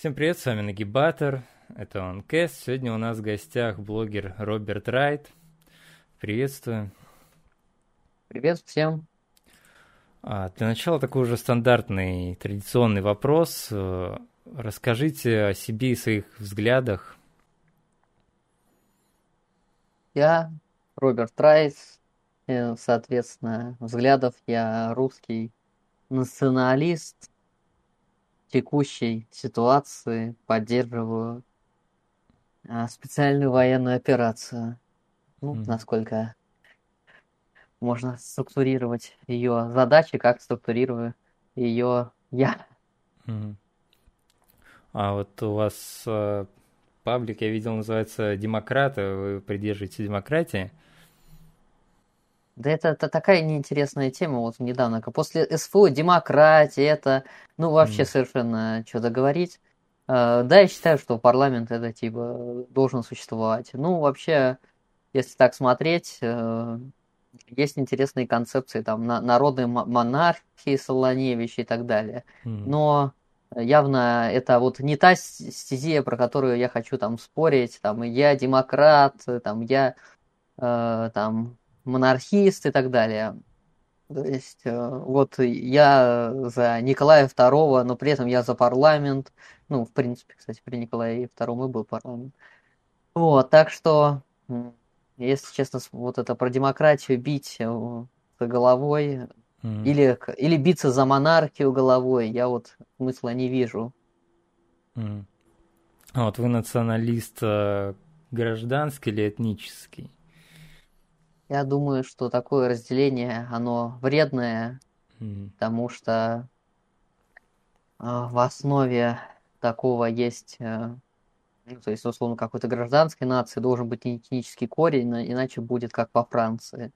Всем привет, с вами Нагибатор, это он Кэс. Сегодня у нас в гостях блогер Роберт Райт. Приветствую. Привет всем. А, для начала такой уже стандартный традиционный вопрос. Э, расскажите о себе и своих взглядах. Я Роберт Райт, э, соответственно, взглядов я русский националист, текущей ситуации поддерживаю а, специальную военную операцию. Ну, mm. насколько можно структурировать ее задачи, как структурирую ее я. Mm. А вот у вас э, паблик, я видел, называется «Демократы», вы придерживаетесь демократии? Да это, это такая неинтересная тема, вот недавно. После СФО демократия, это, ну, вообще mm. совершенно что-то говорить. Uh, да, я считаю, что парламент это, типа, должен существовать. Ну, вообще, если так смотреть, uh, есть интересные концепции, там, на, народной монархии Солоневич и так далее. Mm. Но явно это вот не та стезия, про которую я хочу там спорить, там, я демократ, там, я, там, монархист и так далее. То есть, э, вот я за Николая II, но при этом я за парламент. Ну, в принципе, кстати, при Николае II и был парламент. Вот, так что, если честно, вот это про демократию бить э, головой mm. или, или биться за монархию головой, я вот смысла не вижу. Mm. А вот вы националист э, гражданский или этнический? Я думаю, что такое разделение, оно вредное, mm-hmm. потому что э, в основе такого есть, э, ну, то есть, условно, какой-то гражданской нации должен быть этнический корень, иначе будет как во Франции.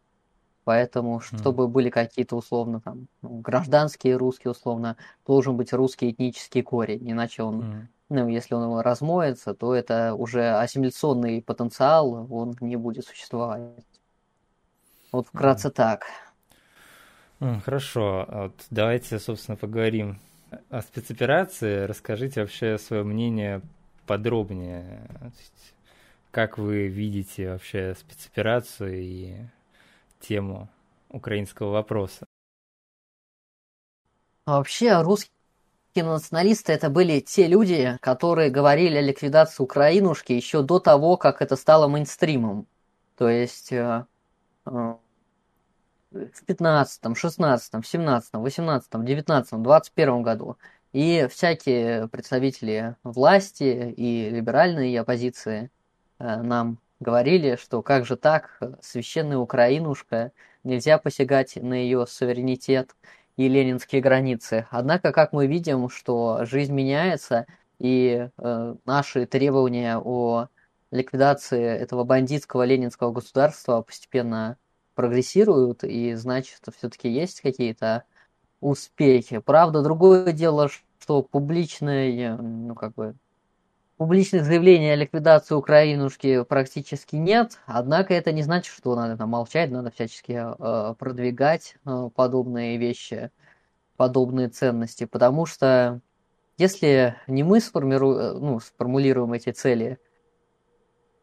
Поэтому, mm-hmm. чтобы были какие-то условно там ну, гражданские русские, условно, должен быть русский этнический корень, иначе он, mm-hmm. ну, если он размоется, то это уже ассимиляционный потенциал, он не будет существовать. Вот вкратце так. Хорошо, вот давайте, собственно, поговорим о спецоперации. Расскажите вообще свое мнение подробнее. Как вы видите вообще спецоперацию и тему украинского вопроса? Вообще, русские националисты это были те люди, которые говорили о ликвидации Украинушки еще до того, как это стало мейнстримом. То есть э, э, в 15, 16, 17, 18, 19, 21 году. И всякие представители власти и либеральной оппозиции э, нам говорили, что как же так, священная Украинушка, нельзя посягать на ее суверенитет и ленинские границы. Однако, как мы видим, что жизнь меняется, и э, наши требования о ликвидации этого бандитского ленинского государства постепенно прогрессируют, и значит, все-таки есть какие-то успехи. Правда, другое дело, что публичное, ну, как бы, публичных заявлений о ликвидации Украинушки практически нет, однако это не значит, что надо там молчать, надо всячески э, продвигать э, подобные вещи, подобные ценности, потому что если не мы сформируем, э, ну, сформулируем эти цели,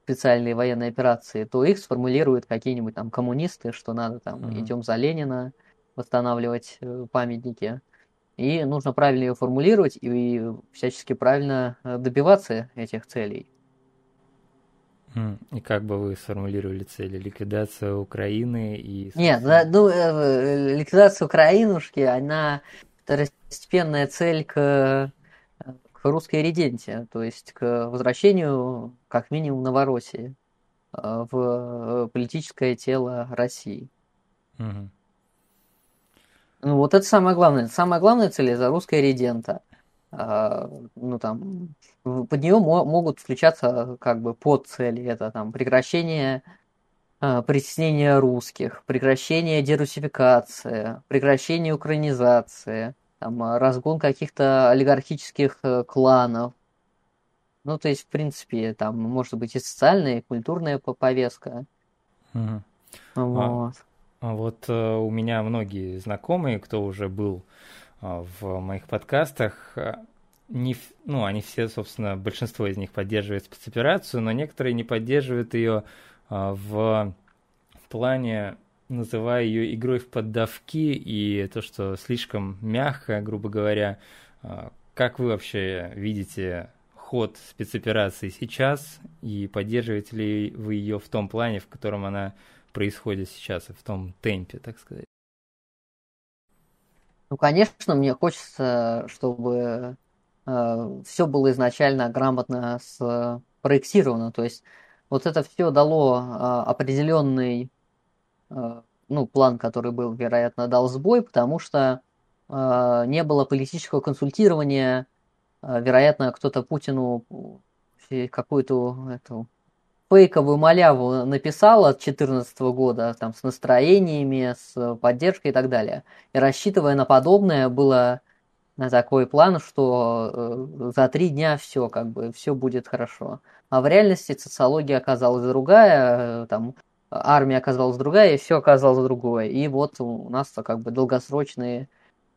специальные военные операции, то их сформулируют какие-нибудь там коммунисты, что надо там mm-hmm. идем за Ленина, восстанавливать э, памятники. И нужно правильно ее формулировать и всячески правильно э, добиваться этих целей. И как бы вы сформулировали цели? Ликвидация Украины и... Нет, да, ну, э, ликвидация Украинушки, она второстепенная цель к к русской реденте, то есть к возвращению, как минимум, Новороссии э, в э, политическое тело России. Угу. Ну, вот это самое главное. Самая главная цель это русская редента. А, ну, там, под нее могут включаться как бы под цели. Это там прекращение а, притеснения русских, прекращение дерусификации, прекращение украинизации, там, а, разгон каких-то олигархических э, кланов. Ну, то есть, в принципе, там может быть и социальная, и культурная повестка. Угу. Вот. А, вот э, у меня многие знакомые, кто уже был а, в моих подкастах, не, ну, они все, собственно, большинство из них поддерживают спецоперацию, но некоторые не поддерживают ее а, в плане, называя ее игрой в поддавки и то, что слишком мягко, грубо говоря. А, как вы вообще видите ход спецоперации сейчас и поддерживаете ли вы ее в том плане, в котором она происходит сейчас, в том темпе, так сказать? Ну, конечно, мне хочется, чтобы э, все было изначально грамотно спроектировано. То есть вот это все дало э, определенный э, ну, план, который был, вероятно, дал сбой, потому что э, не было политического консультирования. Э, вероятно, кто-то Путину какую-то эту фейковую маляву написал от 2014 года, там, с настроениями, с поддержкой и так далее. И рассчитывая на подобное, было на такой план, что э, за три дня все, как бы, все будет хорошо. А в реальности социология оказалась другая, э, там, армия оказалась другая, и все оказалось другое. И вот у нас как бы долгосрочный э,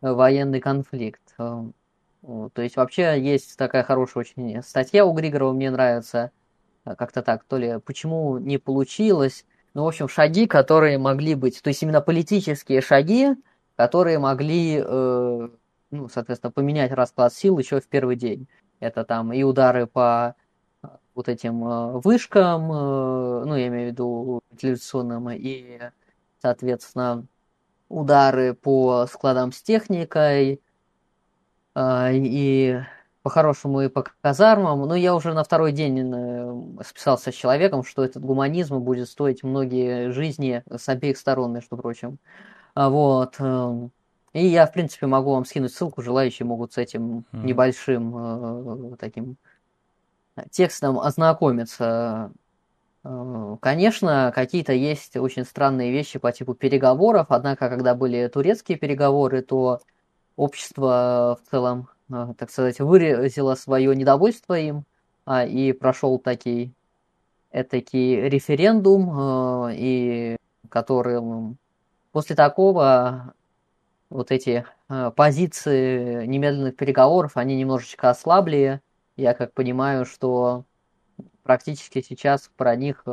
военный конфликт. То есть вообще есть такая хорошая очень статья у Григорова, мне нравится – а, как-то так, то ли почему не получилось. Ну, в общем, шаги, которые могли быть, то есть именно политические шаги, которые могли, э, ну, соответственно, поменять расклад сил еще в первый день. Это там и удары по вот этим э, вышкам, э, ну, я имею в виду телевизионным, и, соответственно, удары по складам с техникой, э, и по-хорошему и по казармам. Но я уже на второй день списался с человеком, что этот гуманизм будет стоить многие жизни с обеих сторон, между прочим. А вот. И я, в принципе, могу вам скинуть ссылку, желающие могут с этим небольшим таким текстом ознакомиться. Э, конечно, какие-то есть очень странные вещи по типу переговоров, однако, когда были турецкие переговоры, то общество в целом а, так сказать, выразила свое недовольство им, а, и прошел такой этакий референдум, а, и которым после такого вот эти позиции немедленных переговоров, они немножечко ослабли. Я как понимаю, что практически сейчас про них,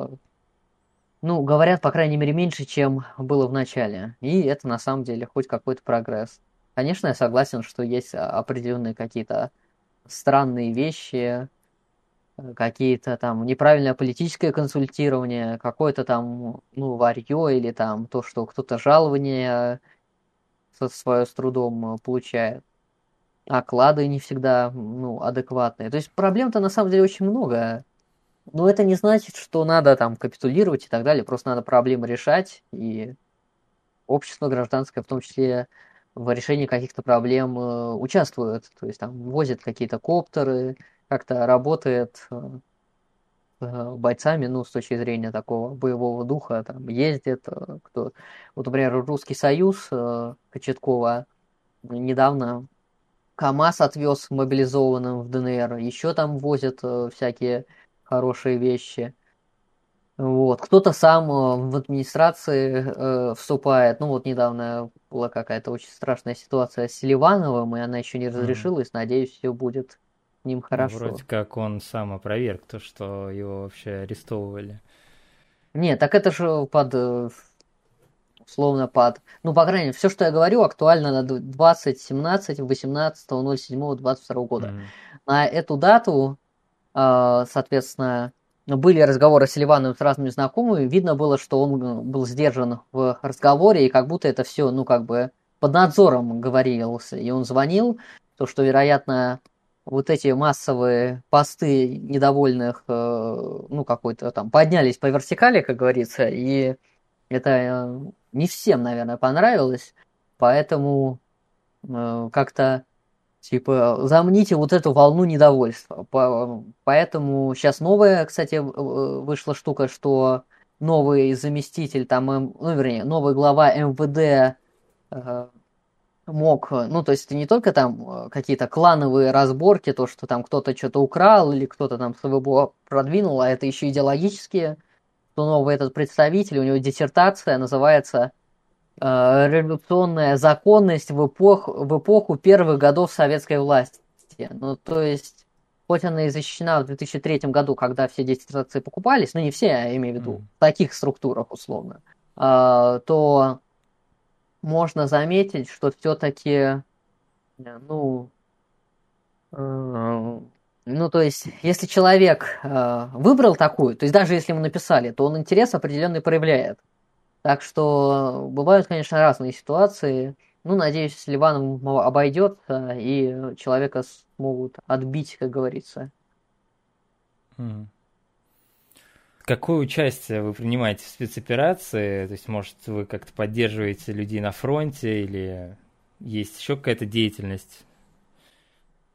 ну, говорят, по крайней мере, меньше, чем было в начале. И это на самом деле хоть какой-то прогресс. Конечно, я согласен, что есть определенные какие-то странные вещи, э, какие-то там неправильное политическое консультирование, какое-то там, ну, варье или там то, что кто-то жалование свое с трудом э, получает. Оклады не всегда, ну, адекватные. То есть проблем-то на самом деле очень много. Но это не значит, что надо там капитулировать и так далее. Просто надо проблемы решать. И общество гражданское в том числе в решении каких-то проблем э, участвуют. То есть там возят какие-то коптеры, как-то работает э, с бойцами, ну, с точки зрения такого боевого духа, там ездит, э, кто... Вот, например, Русский Союз Кочеткова недавно КАМАЗ отвез мобилизованным в ДНР, еще там возят всякие хорошие вещи. Вот. Кто-то сам э, в администрации э, вступает. Ну вот недавно была какая-то очень страшная ситуация с Селивановым, и она еще не разрешилась. Mm. Надеюсь, все будет с ним хорошо. Ну, вроде как он сам опроверг то, что его вообще арестовывали. Нет, так это же под э, условно под... Ну, по крайней мере, все, что я говорю, актуально на 2017, 18, 07, 22 года. Mm. На эту дату, э, соответственно, были разговоры с Селивановым с разными знакомыми, видно было, что он э, был сдержан в разговоре, и как будто это все, ну, как бы под надзором говорился. И он звонил, то, что, вероятно, вот эти массовые посты недовольных, э, ну, какой-то там, поднялись по вертикали, как говорится, и это э, не всем, наверное, понравилось, поэтому как-то Типа, замните вот эту волну недовольства. Поэтому сейчас новая, кстати, вышла штука, что новый заместитель, там, ну, вернее, новый глава МВД э, мог, ну, то есть это не только там какие-то клановые разборки, то, что там кто-то что-то украл или кто-то там СВБО продвинул, а это еще идеологические, что новый этот представитель, у него диссертация называется Э, революционная законность в, эпох, в эпоху первых годов советской власти. Ну, то есть, хоть она и защищена в 2003 году, когда все диссертации покупались, ну, не все, я имею в виду, mm. в таких структурах, условно, а, то можно заметить, что все-таки, ну, э, ну, то есть, если человек э, выбрал такую, то есть даже если ему написали, то он интерес определенный проявляет. Так что бывают, конечно, разные ситуации. Ну, надеюсь, Ливан обойдет, и человека смогут отбить, как говорится. Какое участие вы принимаете в спецоперации? То есть, может, вы как-то поддерживаете людей на фронте или есть еще какая-то деятельность?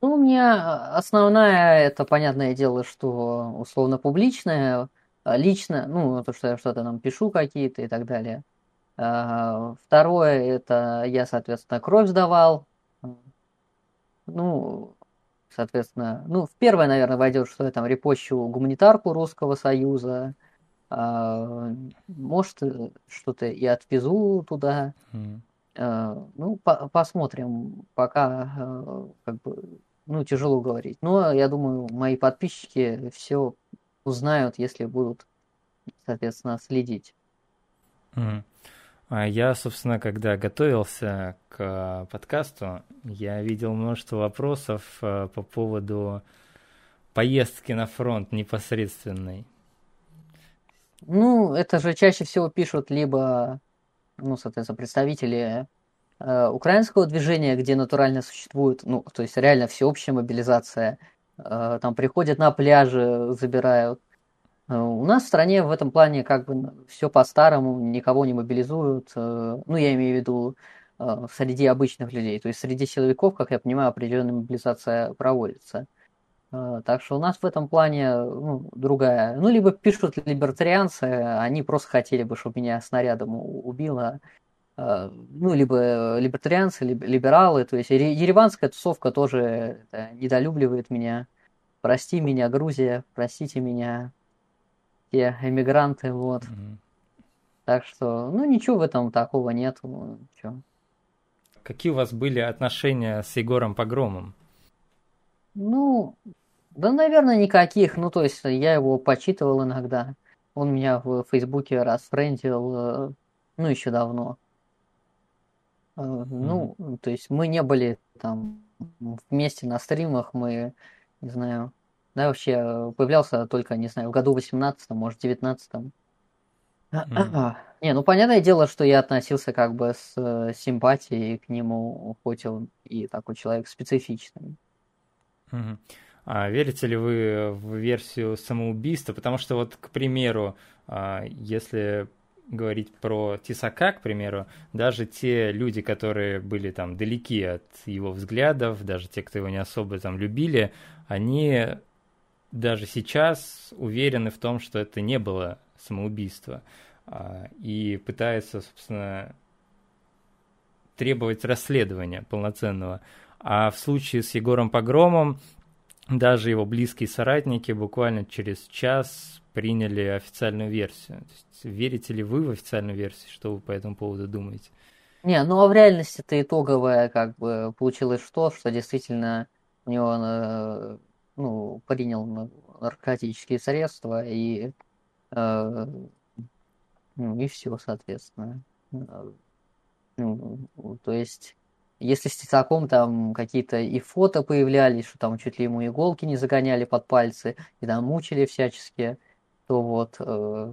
Ну, у меня основная, это понятное дело, что условно публичная, а, лично, ну, то, что я что-то там пишу какие-то и так далее. А, второе, это я, соответственно, кровь сдавал. Ну, соответственно, ну, в первое, наверное, войдет, что я там репощу гуманитарку Русского Союза. А, может, что-то и отвезу туда. Mm. Ну, по посмотрим. Пока, как бы, ну, тяжело говорить. Но я думаю, мои подписчики все узнают, если будут, соответственно, следить. Mm. А я, собственно, когда готовился к подкасту, я видел множество вопросов э, по поводу поездки на фронт непосредственной. Ну, это же чаще всего пишут либо, ну, соответственно, представители украинского движения, где натурально существует, ну, то есть реально всеобщая мобилизация. Э, там приходят на пляжи, забирают Э, у нас в стране в этом плане как бы все по-старому, никого не мобилизуют. Э, ну, я имею в виду э, среди обычных людей. То есть среди силовиков, как я понимаю, определенная мобилизация проводится. Так что у нас в этом плане ну, другая. Ну, либо пишут либертарианцы, они просто хотели бы, чтобы меня снарядом убило. Ну, либо либертарианцы, либо либералы. То есть ереванская тусовка тоже недолюбливает меня. Прости меня, Грузия, простите меня, те эмигранты, вот. Mm-hmm. Так что, ну, ничего в этом такого нет. Ничего. Какие у вас были отношения с Егором Погромом? Ну, да, наверное, никаких. Ну, то есть, я его почитывал иногда. Он меня в Фейсбуке расфрендил, э, ну, еще давно. Mm-hmm. Ну, то есть, мы не были там вместе на стримах, мы, не знаю, да, вообще э, появлялся только, не знаю, в году 18 может, 19 mm. Не, ну понятное дело, что я относился как бы с э, симпатией к нему, хоть он и такой человек специфичный. Mm-hmm. А верите ли вы в версию самоубийства? Потому что вот, к примеру, а, если говорить про Тисака, к примеру, даже те люди, которые были там далеки от его взглядов, даже те, кто его не особо там любили, они даже сейчас уверены в том, что это не было самоубийство, а, и пытаются, собственно, требовать расследования полноценного. А в случае с Егором Погромом даже его близкие соратники буквально через час приняли официальную версию. Есть, верите ли вы в официальную версию? Что вы по этому поводу думаете? Не, ну а в реальности это итоговое как бы получилось что, что действительно у него э, ну, принял наркотические средства и, э, ну, и все, соответственно. Э, ну, то есть, если с Тесаком там какие-то и фото появлялись, что там чуть ли ему иголки не загоняли под пальцы, и там мучили всячески, то вот э,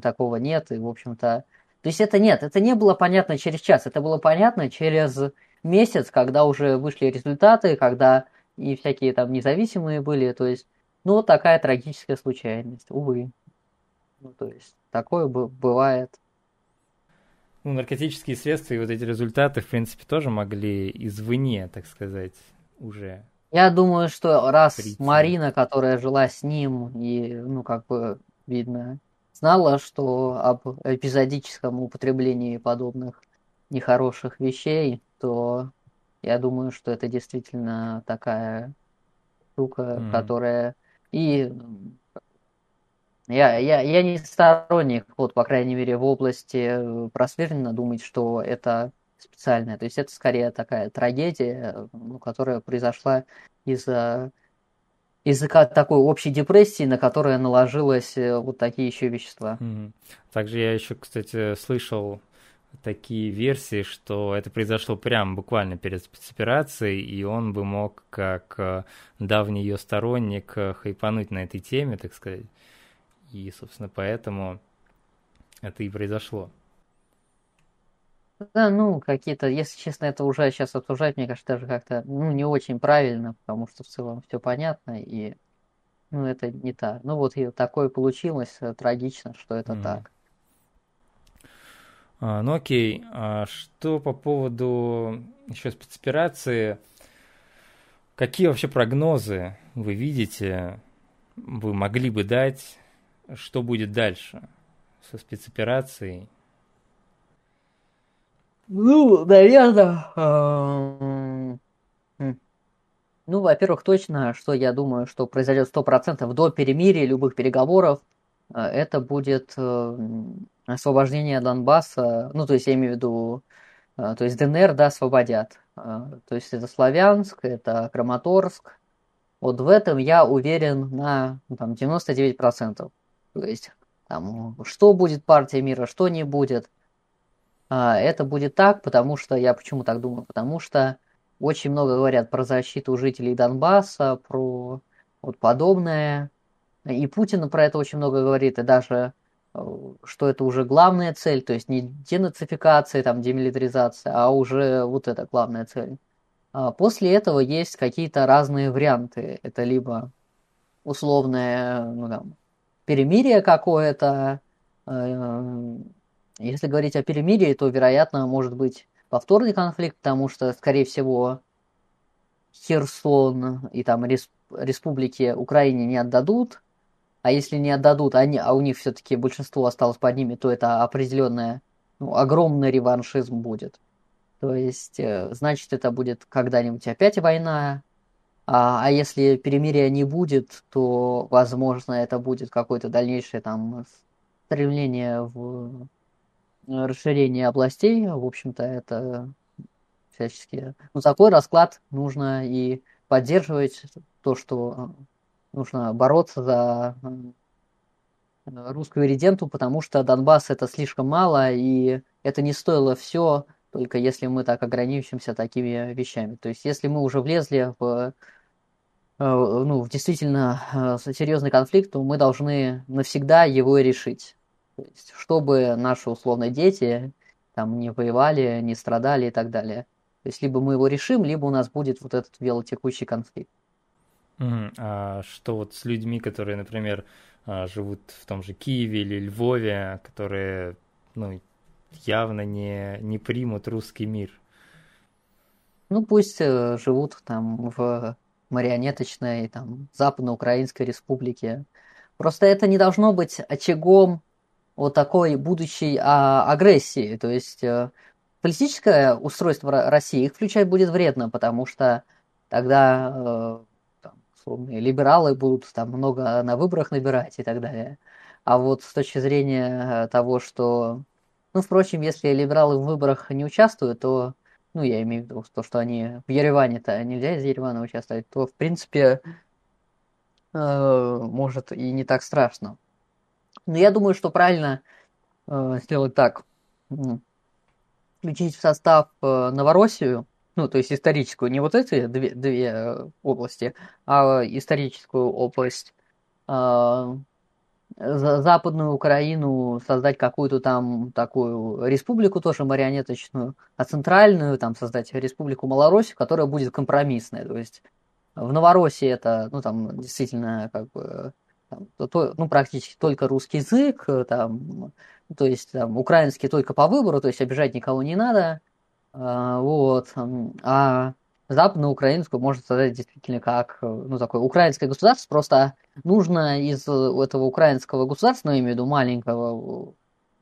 такого нет, и, в общем-то... То есть это нет, это не было понятно через час, это было понятно через месяц, когда уже вышли результаты, когда и всякие там независимые были, то есть, ну, такая трагическая случайность, увы. Ну, то есть, такое бывает. Ну, наркотические средства и вот эти результаты, в принципе, тоже могли извне, так сказать, уже. Я думаю, что раз прийти. Марина, которая жила с ним, и, ну, как бы, видно, знала, что об эпизодическом употреблении подобных нехороших вещей, то я думаю, что это действительно такая штука, mm. которая и я, я, я не сторонник, вот, по крайней мере, в области просверленно думать, что это специальное. То есть это скорее такая трагедия, ну, которая произошла из-за из-за такой общей депрессии, на которую наложилось э, вот такие еще вещества. Также я еще, кстати, слышал такие версии, что это произошло прямо буквально перед спецоперацией, и он бы мог, как э, давний ее сторонник, э, хайпануть на этой теме, так сказать. И, собственно, поэтому это и произошло. Да, ну, какие-то, если честно, это уже сейчас обсуждать, мне кажется, даже как-то, ну, не очень правильно, потому что в целом все понятно, и, ну, это не так. Ну, вот и такое получилось, э, трагично, что это mm. так. А, ну, окей, а что по поводу еще спецоперации? Какие вообще прогнозы вы видите, вы могли бы дать, что будет дальше со спецоперацией? Ну, наверное, эм, ну, во-первых, точно, что я думаю, что произойдет сто процентов до перемирия, любых переговоров, э, это будет э, освобождение Донбасса, ну, то есть я имею в виду, э, то есть ДНР, да, освободят. То есть это Славянск, это Краматорск. Вот в этом я уверен на ну, там, 99%. То есть там, что будет партия мира, что не будет – а, это будет так, потому что, я почему так думаю, потому что очень много говорят про защиту жителей Донбасса, про вот подобное. И Путин про это очень много говорит, и даже э, что это уже главная цель, то есть не денацификация, там, демилитаризация, а уже вот эта главная цель. А после этого есть какие-то разные варианты. Это либо условное ну, там, перемирие какое-то, э, если говорить о перемирии, то, вероятно, может быть повторный конфликт, потому что, скорее всего, Херсон и там республики Украине не отдадут, а если не отдадут, они, а у них все-таки большинство осталось под ними, то это определенная, ну, огромный реваншизм будет. То есть, э, значит, это будет когда-нибудь опять война, а, а если перемирия не будет, то, возможно, это будет какое-то дальнейшее там стремление в расширение областей, в общем-то, это всячески... Ну, такой расклад нужно и поддерживать то, что нужно бороться за русскую резиденту, потому что Донбасс это слишком мало, и это не стоило все, только если мы так ограничимся такими вещами. То есть, если мы уже влезли в, э, ну, в действительно э, серьезный конфликт, то мы должны навсегда его решить. То есть, чтобы наши условно дети там не воевали, не страдали и так далее. То есть, либо мы его решим, либо у нас будет вот этот велотекущий конфликт. Mm, а что вот с людьми, которые, например, а, живут в том же Киеве или Львове, которые ну, явно не, не примут русский мир? Ну, пусть э, живут там в марионеточной там, Западноукраинской республике. Просто это не должно быть очагом вот такой будущей а, агрессии. То есть а, политическое устройство России их включать будет вредно, потому что тогда а, там, условные либералы будут там много на выборах набирать и так далее. А вот с точки зрения того, что... Ну, впрочем, если либералы в выборах не участвуют, то, ну, я имею в виду то, что они в Ереване-то нельзя из Еревана участвовать, то, в принципе, э, может и не так страшно. Но я думаю, что правильно э, сделать так. Включить в состав э, Новороссию, ну, то есть историческую, не вот эти две, две э, области, а историческую область, э, Западную Украину создать какую-то там такую республику тоже марионеточную, а центральную там создать республику Малороссию, которая будет компромиссная. То есть в Новороссии это, ну, там действительно как бы то, ну, практически только русский язык, э, там, то есть там, украинский только по выбору, то есть обижать никого не надо, а, вот, а западноукраинскую может создать действительно как, э, ну, такое украинское государство, просто нужно из этого украинского государства, ну, я имею в виду маленького,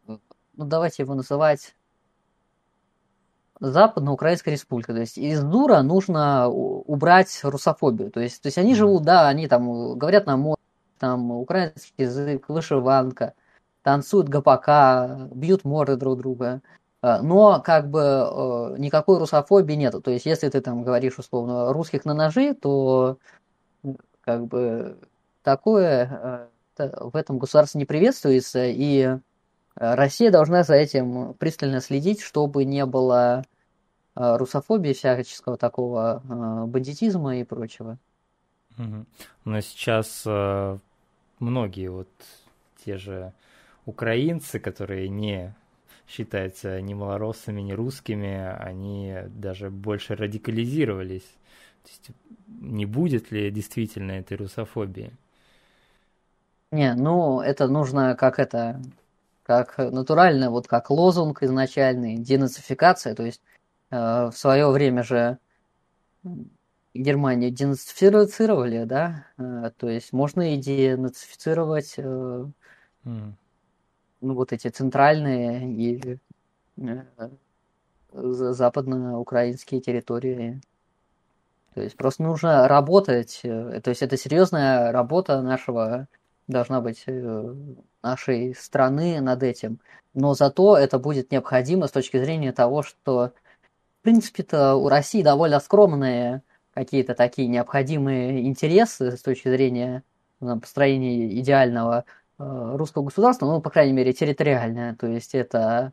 ну, давайте его называть Западноукраинская республика. То есть из Дура нужно убрать русофобию. То есть, то есть они живут, да, они там говорят на море, там украинский язык, вышиванка, танцуют гопака, бьют морды друг друга. Э, но как бы никакой русофобии нету. То есть, если ты там говоришь условно русских на ножи, то как бы такое в этом государстве не приветствуется, и Россия должна за этим пристально следить, чтобы не было русофобии, всяческого такого бандитизма и прочего. Но сейчас многие вот те же украинцы, которые не считаются ни малороссами, ни русскими, они даже больше радикализировались. То есть не будет ли действительно этой русофобии? Не, ну это нужно как это, как натурально, вот как лозунг изначальный, денацификация, то есть э, в свое время же Германию денацифицировали, да, э, то есть можно и денацифицировать mm ну, вот эти центральные и э, западноукраинские территории. То есть просто нужно работать. То есть это серьезная работа нашего, должна быть нашей страны над этим. Но зато это будет необходимо с точки зрения того, что в принципе-то у России довольно скромные какие-то такие необходимые интересы с точки зрения ну, построения идеального Э, русского государства, ну, по крайней мере, территориальная. То есть это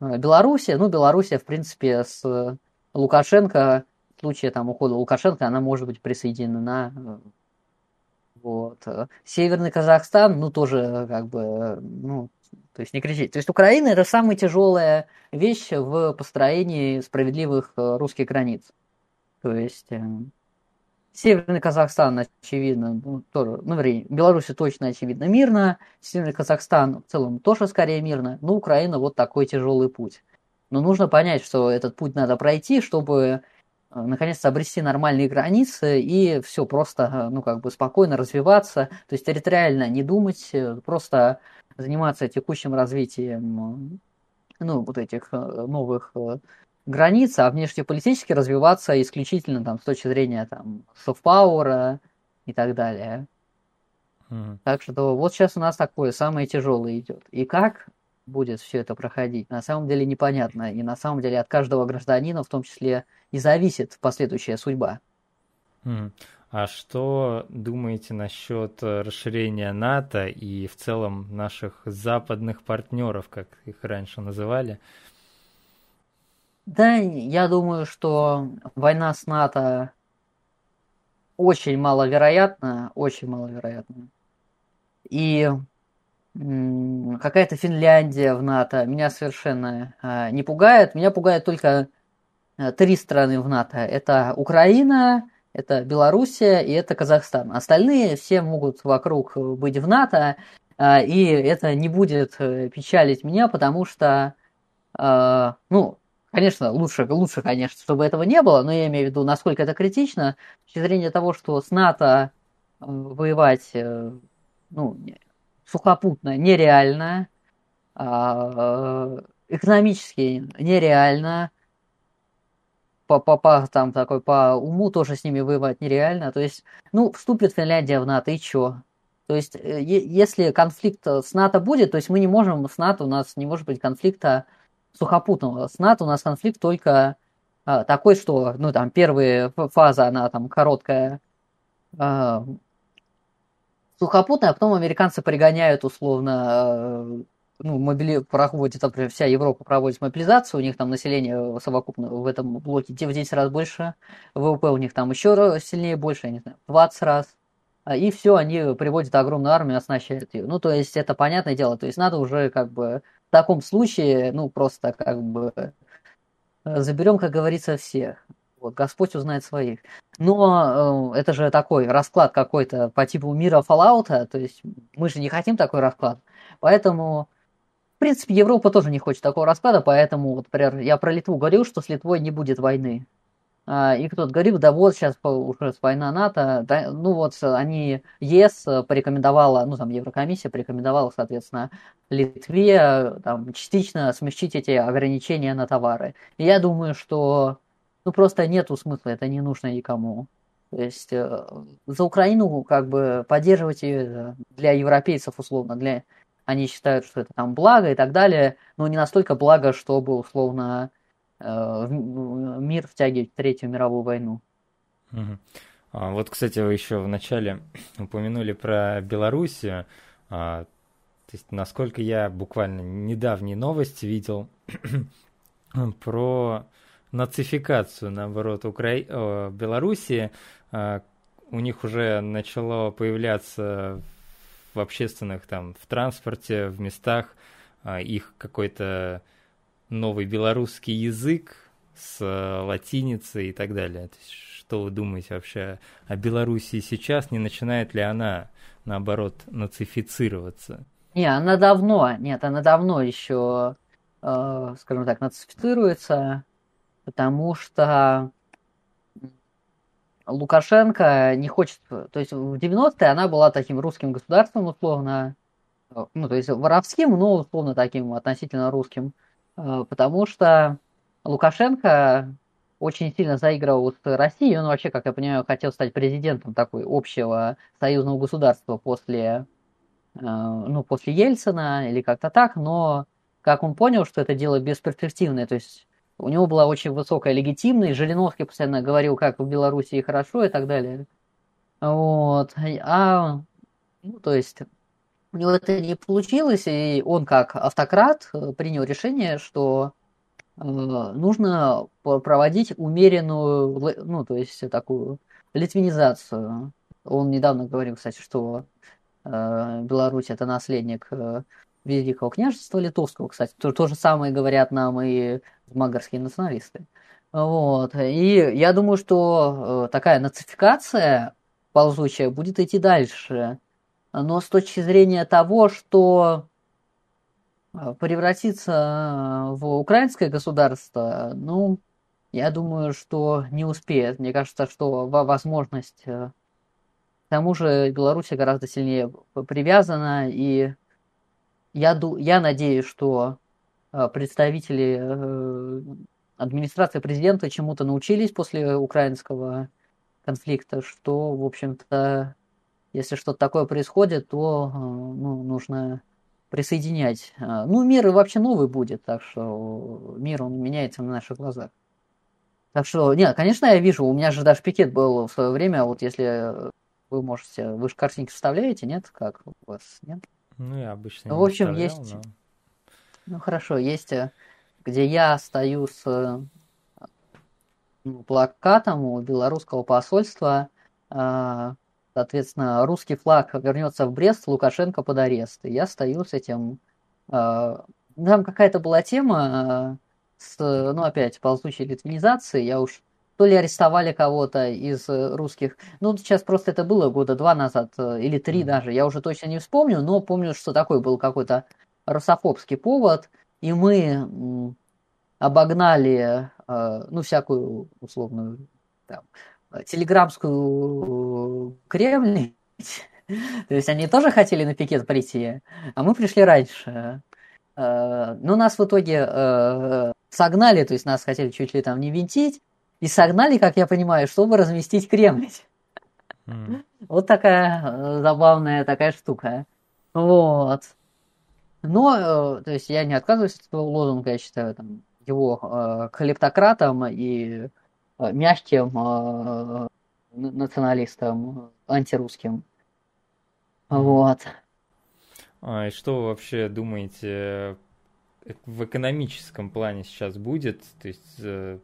э, Белоруссия. Ну, Белоруссия, в принципе, с Лукашенко, в случае там ухода Лукашенко, она может быть присоединена. Вот. Северный Казахстан, ну, тоже как бы, ну, то есть не кричить. То есть Украина это самая тяжелая вещь в построении справедливых э, русских границ. То есть Северный Казахстан, очевидно, ну, тоже, ну, вернее, Беларусь точно, очевидно, мирно. Северный Казахстан в целом тоже скорее мирно. Но Украина вот такой тяжелый путь. Но нужно понять, что этот путь надо пройти, чтобы э, наконец-то обрести нормальные границы и все просто, э, ну, как бы спокойно развиваться, то есть территориально не думать, э, просто заниматься текущим развитием, ну, вот этих новых границы, а внешнеполитически развиваться исключительно там, с точки зрения там, софт-пауэра и так далее. Mm-hmm. Так что вот сейчас у нас такое самое тяжелое идет. И как будет все это проходить, на самом деле непонятно. И на самом деле от каждого гражданина в том числе и зависит последующая судьба. Mm. А что думаете насчет расширения НАТО и в целом наших западных партнеров, как их раньше называли? Да, я думаю, что война с НАТО очень маловероятна, очень маловероятна. И какая-то Финляндия в НАТО меня совершенно а, не пугает. Меня пугает только а, три страны в НАТО. Это Украина, это Белоруссия и это Казахстан. Остальные все могут вокруг быть в НАТО, а, и это не будет э, печалить меня, потому что, ну, Конечно, лучше, лучше, конечно, чтобы этого не было, но я имею в виду, насколько это критично, с точки зрения того, что с НАТО э, воевать э, ну, сухопутно нереально, а, э, экономически нереально, по, по, по, там, такой, по уму тоже с ними воевать нереально. То есть, ну, вступит Финляндия в НАТО, и чё? То есть, если конфликт с НАТО будет, то есть мы не можем с НАТО, у нас не может быть конфликта сухопутного. С НАТО у нас конфликт только а, такой, что, ну, там, первая фаза, она там короткая, а, сухопутная, а потом американцы пригоняют условно, а, ну, мобили... проходит, например, вся Европа проводит мобилизацию, у них там население совокупно в этом блоке в 10 раз больше, ВВП у них там еще сильнее больше, я не знаю, 20 раз. А, и все, они приводят огромную армию, оснащают ее. Ну, то есть, это понятное дело, то есть, надо уже как бы в таком случае, ну, просто как бы э, заберем, как говорится, всех. Вот, Господь узнает своих. Но э, это же такой расклад какой-то по типу мира Fallout, то есть мы же не хотим такой расклад. Поэтому, в принципе, Европа тоже не хочет такого расклада, поэтому, вот, например, я про Литву говорил, что с Литвой не будет войны. А, и кто-то говорил, да вот сейчас уже война НАТО, да, ну вот они, ЕС порекомендовала, ну там Еврокомиссия порекомендовала, соответственно, Литве там, частично смягчить эти ограничения на товары. И я думаю, что ну просто нету смысла, это не нужно никому. То есть э, за Украину как бы поддерживать ее для европейцев условно, для они считают, что это там благо и так далее, но не настолько благо, чтобы условно э, мир втягивать в Третью мировую войну. Угу. А, вот, кстати, вы еще в начале упомянули про Белоруссию. А, то есть, насколько я буквально недавние новости видел про нацификацию, наоборот, Укра... Белоруссии. А, у них уже начало появляться в общественных, там, в транспорте, в местах а, их какой-то новый белорусский язык с латиницей и так далее. То есть, что вы думаете вообще о Белоруссии сейчас? Не начинает ли она, наоборот, нацифицироваться? Не, она давно, нет, она давно еще, э, скажем так, нацифицируется, потому что Лукашенко не хочет, то есть в 90-е она была таким русским государством, условно, ну, то есть воровским, но условно таким относительно русским, э, потому что Лукашенко очень сильно заигрывал с Россией, он вообще, как я понимаю, хотел стать президентом такой общего союзного государства после, э, ну, после Ельцина или как-то так, но как он понял, что это дело бесперспективное, то есть у него была очень высокая легитимность, Жириновский постоянно говорил, как в Белоруссии хорошо и так далее. Вот. А, ну, то есть, у него это не получилось, и он как автократ э, принял решение, что э, нужно проводить умеренную, ну, то есть такую литвинизацию. Он недавно говорил, кстати, что э, Беларусь это наследник э, Великого княжества Литовского, кстати. То, то же самое говорят нам и магарские националисты. Вот. И я думаю, что такая нацификация ползучая будет идти дальше. Но с точки зрения того, что э, превратиться э, в украинское государство, ну, я думаю, что не успеет. Мне кажется, что возможность... К тому же Беларусь гораздо сильнее привязана, и я, я надеюсь, что Э, представители э, администрации президента чему-то научились после украинского конфликта, что, в общем-то, если что-то такое происходит, то э, ну, нужно присоединять. Ну, мир и вообще новый будет, так что мир, он меняется на наших глазах. Так что, нет, конечно, я вижу, у меня же даже пикет был в свое время, вот если вы можете, вы же картинки вставляете, нет? Как у вас, нет? Ну, я обычно ну, В общем, есть... Но... Ну хорошо, есть, э, где я стою с э, ну, плакатом у белорусского посольства, а, соответственно, русский флаг вернется в Брест, Лукашенко под арест. И я стою с этим. А, там какая-то была тема с, ну опять, ползучей литвинизацией. Я уж то ли арестовали кого-то из русских. Ну, сейчас просто это было года два назад э, или три даже. Я уже точно не вспомню, но помню, что такой был какой-то русофобский повод, и мы обогнали, э, ну, всякую условную там, телеграммскую Кремль. То есть они тоже хотели на пикет прийти, а мы пришли раньше. Э, но нас в итоге э, согнали, то есть нас хотели чуть ли там не винтить, и согнали, как я понимаю, чтобы разместить Кремль. Mm. Вот такая забавная такая штука. Вот. Но, э, то есть я не отказываюсь от этого лозунга, я считаю там, его э, коллептократом и э, мягким э, националистом, антирусским. Вот. А, и что вы вообще думаете э, в экономическом плане сейчас будет? То есть, э,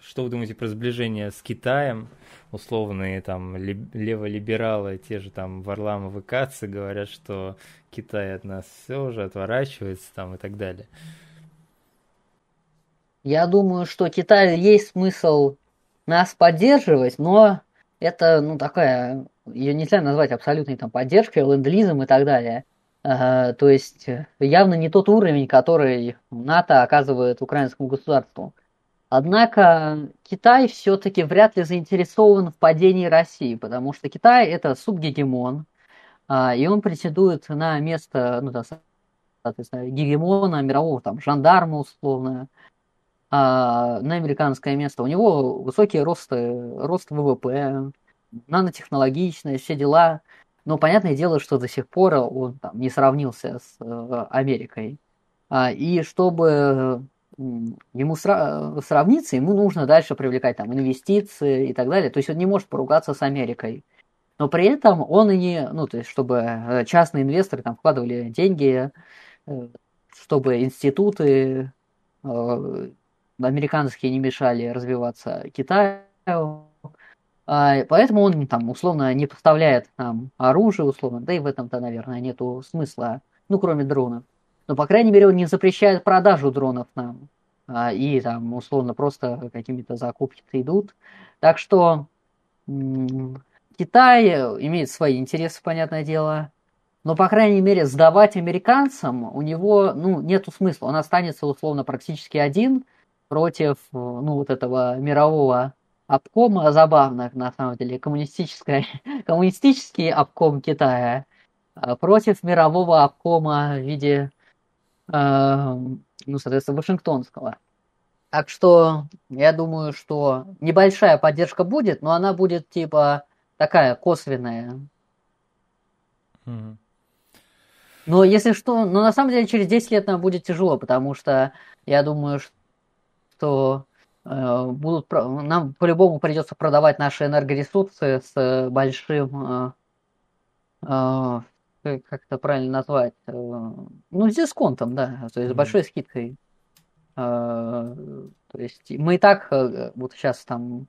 что вы думаете про сближение с Китаем? условные там леволибералы, те же там Варламов и Кацы говорят, что Китай от нас все уже отворачивается там и так далее. Я думаю, что Китаю есть смысл нас поддерживать, но это, ну, такая, ее нельзя назвать абсолютной там поддержкой, ленд-лизом и так далее. Uh, то есть явно не тот уровень, который НАТО оказывает украинскому государству. Однако Китай все-таки вряд ли заинтересован в падении России, потому что Китай это субгегемон, а, и он претендует на место, ну, да, соответственно, гегемона, мирового там жандарма условно, а, на американское место. У него высокий рост, рост ВВП, нанотехнологичность, все дела. Но понятное дело, что до сих пор он там, не сравнился с э, Америкой. А, и чтобы ему сра- сравниться, ему нужно дальше привлекать там инвестиции и так далее. То есть он не может поругаться с Америкой. Но при этом он и не, ну, то есть, чтобы э, частные инвесторы там вкладывали деньги, э, чтобы институты э, американские не мешали развиваться Китаю. А, поэтому он там условно не поставляет нам оружие, условно, да и в этом-то, наверное, нету смысла, ну, кроме дронов. Но, по крайней мере, он не запрещает продажу дронов нам. А, и там, условно, просто какими-то закупки-то идут. Так что Китай имеет свои интересы, понятное дело. Но, по крайней мере, сдавать американцам у него, ну, нету смысла. Он останется, условно, практически один против, ну, вот этого мирового обкома забавных, на самом деле, коммунистическая, коммунистический обком Китая а, против мирового обкома в виде Эм, ну, соответственно, Вашингтонского. Так что я думаю, что небольшая поддержка будет, но она будет типа такая косвенная. Mm-hmm. Но если что, но на самом деле через 10 лет нам будет тяжело, потому что я думаю, что э, будут нам по-любому придется продавать наши энергоресурсы с большим э, э, как это правильно назвать, э, ну, с дисконтом, да, то есть с большой скидкой. То есть мы и так э, вот сейчас там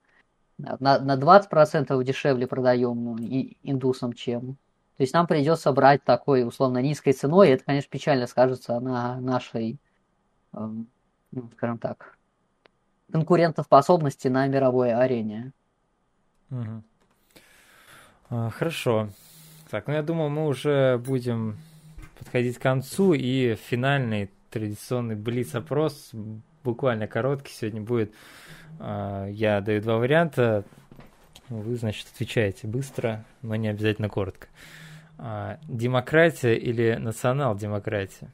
на, на 20% дешевле продаем индусам, чем. То есть нам придется брать такой условно низкой ценой, и это, конечно, печально скажется на нашей, эм, ну, скажем так, конкурентоспособности на мировой арене. Угу. Хорошо. Так, ну я думаю, мы уже будем подходить к концу, и финальный традиционный блиц-опрос, буквально короткий сегодня будет. А, я даю два варианта, вы, значит, отвечаете быстро, но не обязательно коротко. А, демократия или национал-демократия?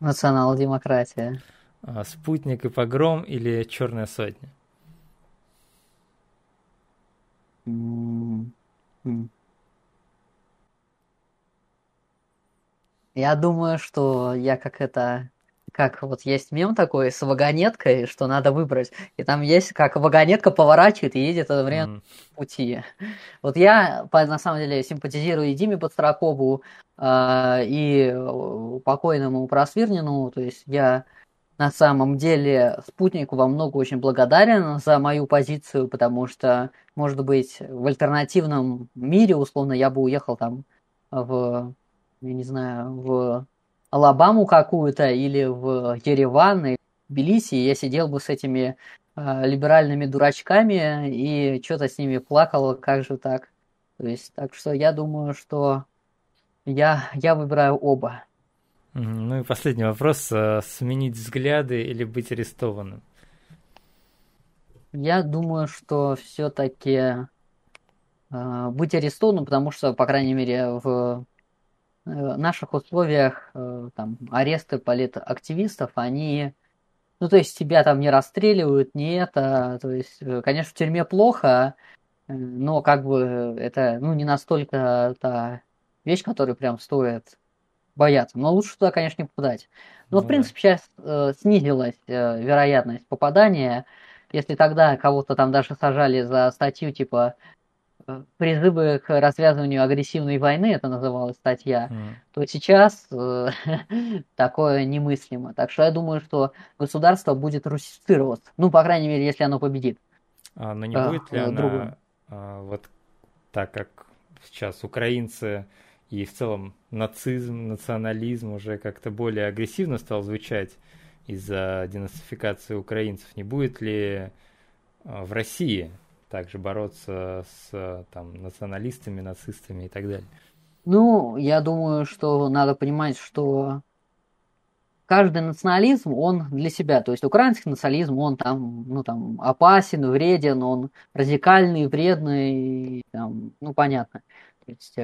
Национал-демократия. А, спутник и погром или черная сотня? Я думаю, что я как это... Как вот есть мем такой с вагонеткой, что надо выбрать. И там есть, как вагонетка поворачивает и едет одновременно mm. пути. Вот я, на самом деле, симпатизирую и Диме Подстрокову, э, и покойному Просвирнину. То есть я на самом деле спутнику во много очень благодарен за мою позицию, потому что, может быть, в альтернативном мире, условно, я бы уехал там в я не знаю, в Алабаму какую-то или в Ереван, или в Тбилиси, я сидел бы с этими э, либеральными дурачками и что-то с ними плакал, как же так. То есть, так что я думаю, что я, я выбираю оба. Ну и последний вопрос. Э, сменить взгляды или быть арестованным? Я думаю, что все-таки э, быть арестованным, потому что, по крайней мере, в Э, наших условиях э, там, аресты политактивистов, они, ну, то есть тебя там не расстреливают, не это, то есть, э, конечно, в тюрьме плохо, но как бы это, ну, не настолько та вещь, которую прям стоит бояться. Но лучше туда, конечно, не попадать. Но, ну, в принципе, сейчас э, снизилась э, вероятность попадания. Если тогда кого-то там даже сажали за статью типа призывы к развязыванию агрессивной войны, это называлась статья, mm. то сейчас э, такое немыслимо. Так что я думаю, что государство будет русифицироваться. Ну, по крайней мере, если оно победит. А, но не а, будет ли она, а, вот так как сейчас украинцы и в целом нацизм, национализм уже как-то более агрессивно стал звучать из-за денацификации украинцев, не будет ли а, в России также бороться с там, националистами, нацистами и так далее? Ну, я думаю, что надо понимать, что каждый национализм, он для себя. То есть украинский национализм, он там, ну, там опасен, вреден, он радикальный, вредный, там, ну, понятно. То есть,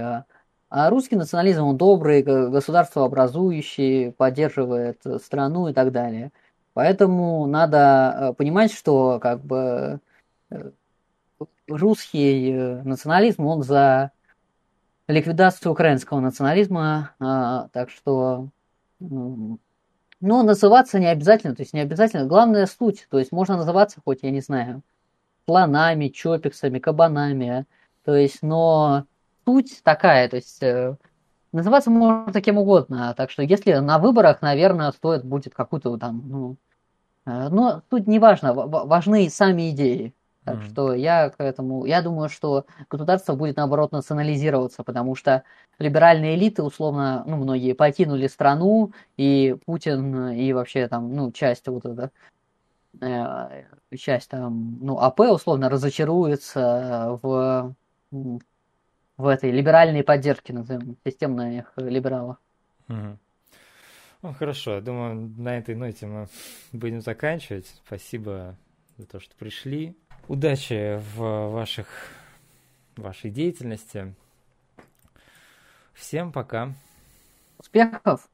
а, а русский национализм, он добрый, государство образующий, поддерживает страну и так далее. Поэтому надо э, понимать, что как бы э, русский э, национализм, он за ликвидацию украинского национализма, а, так что, ну, называться не обязательно, то есть не обязательно, главная суть, то есть можно называться хоть, я не знаю, слонами, чопиксами, кабанами, то есть, но суть такая, то есть э, называться можно таким угодно, так что если на выборах, наверное, стоит будет какую-то там, ну, э, но тут не важно, важны сами идеи. Так mm-hmm. что я к этому, я думаю, что государство будет наоборот национализироваться, потому что либеральные элиты, условно, ну, многие покинули страну, и Путин, и вообще там, ну, часть вот эта, э, часть там, ну, АП, условно, разочаруется в, в этой либеральной поддержке, назовем, системных либералов. Mm-hmm. Ну, хорошо, я думаю, на этой ноте мы будем заканчивать. Спасибо за то, что пришли. Удачи в ваших, вашей деятельности. Всем пока. Успехов!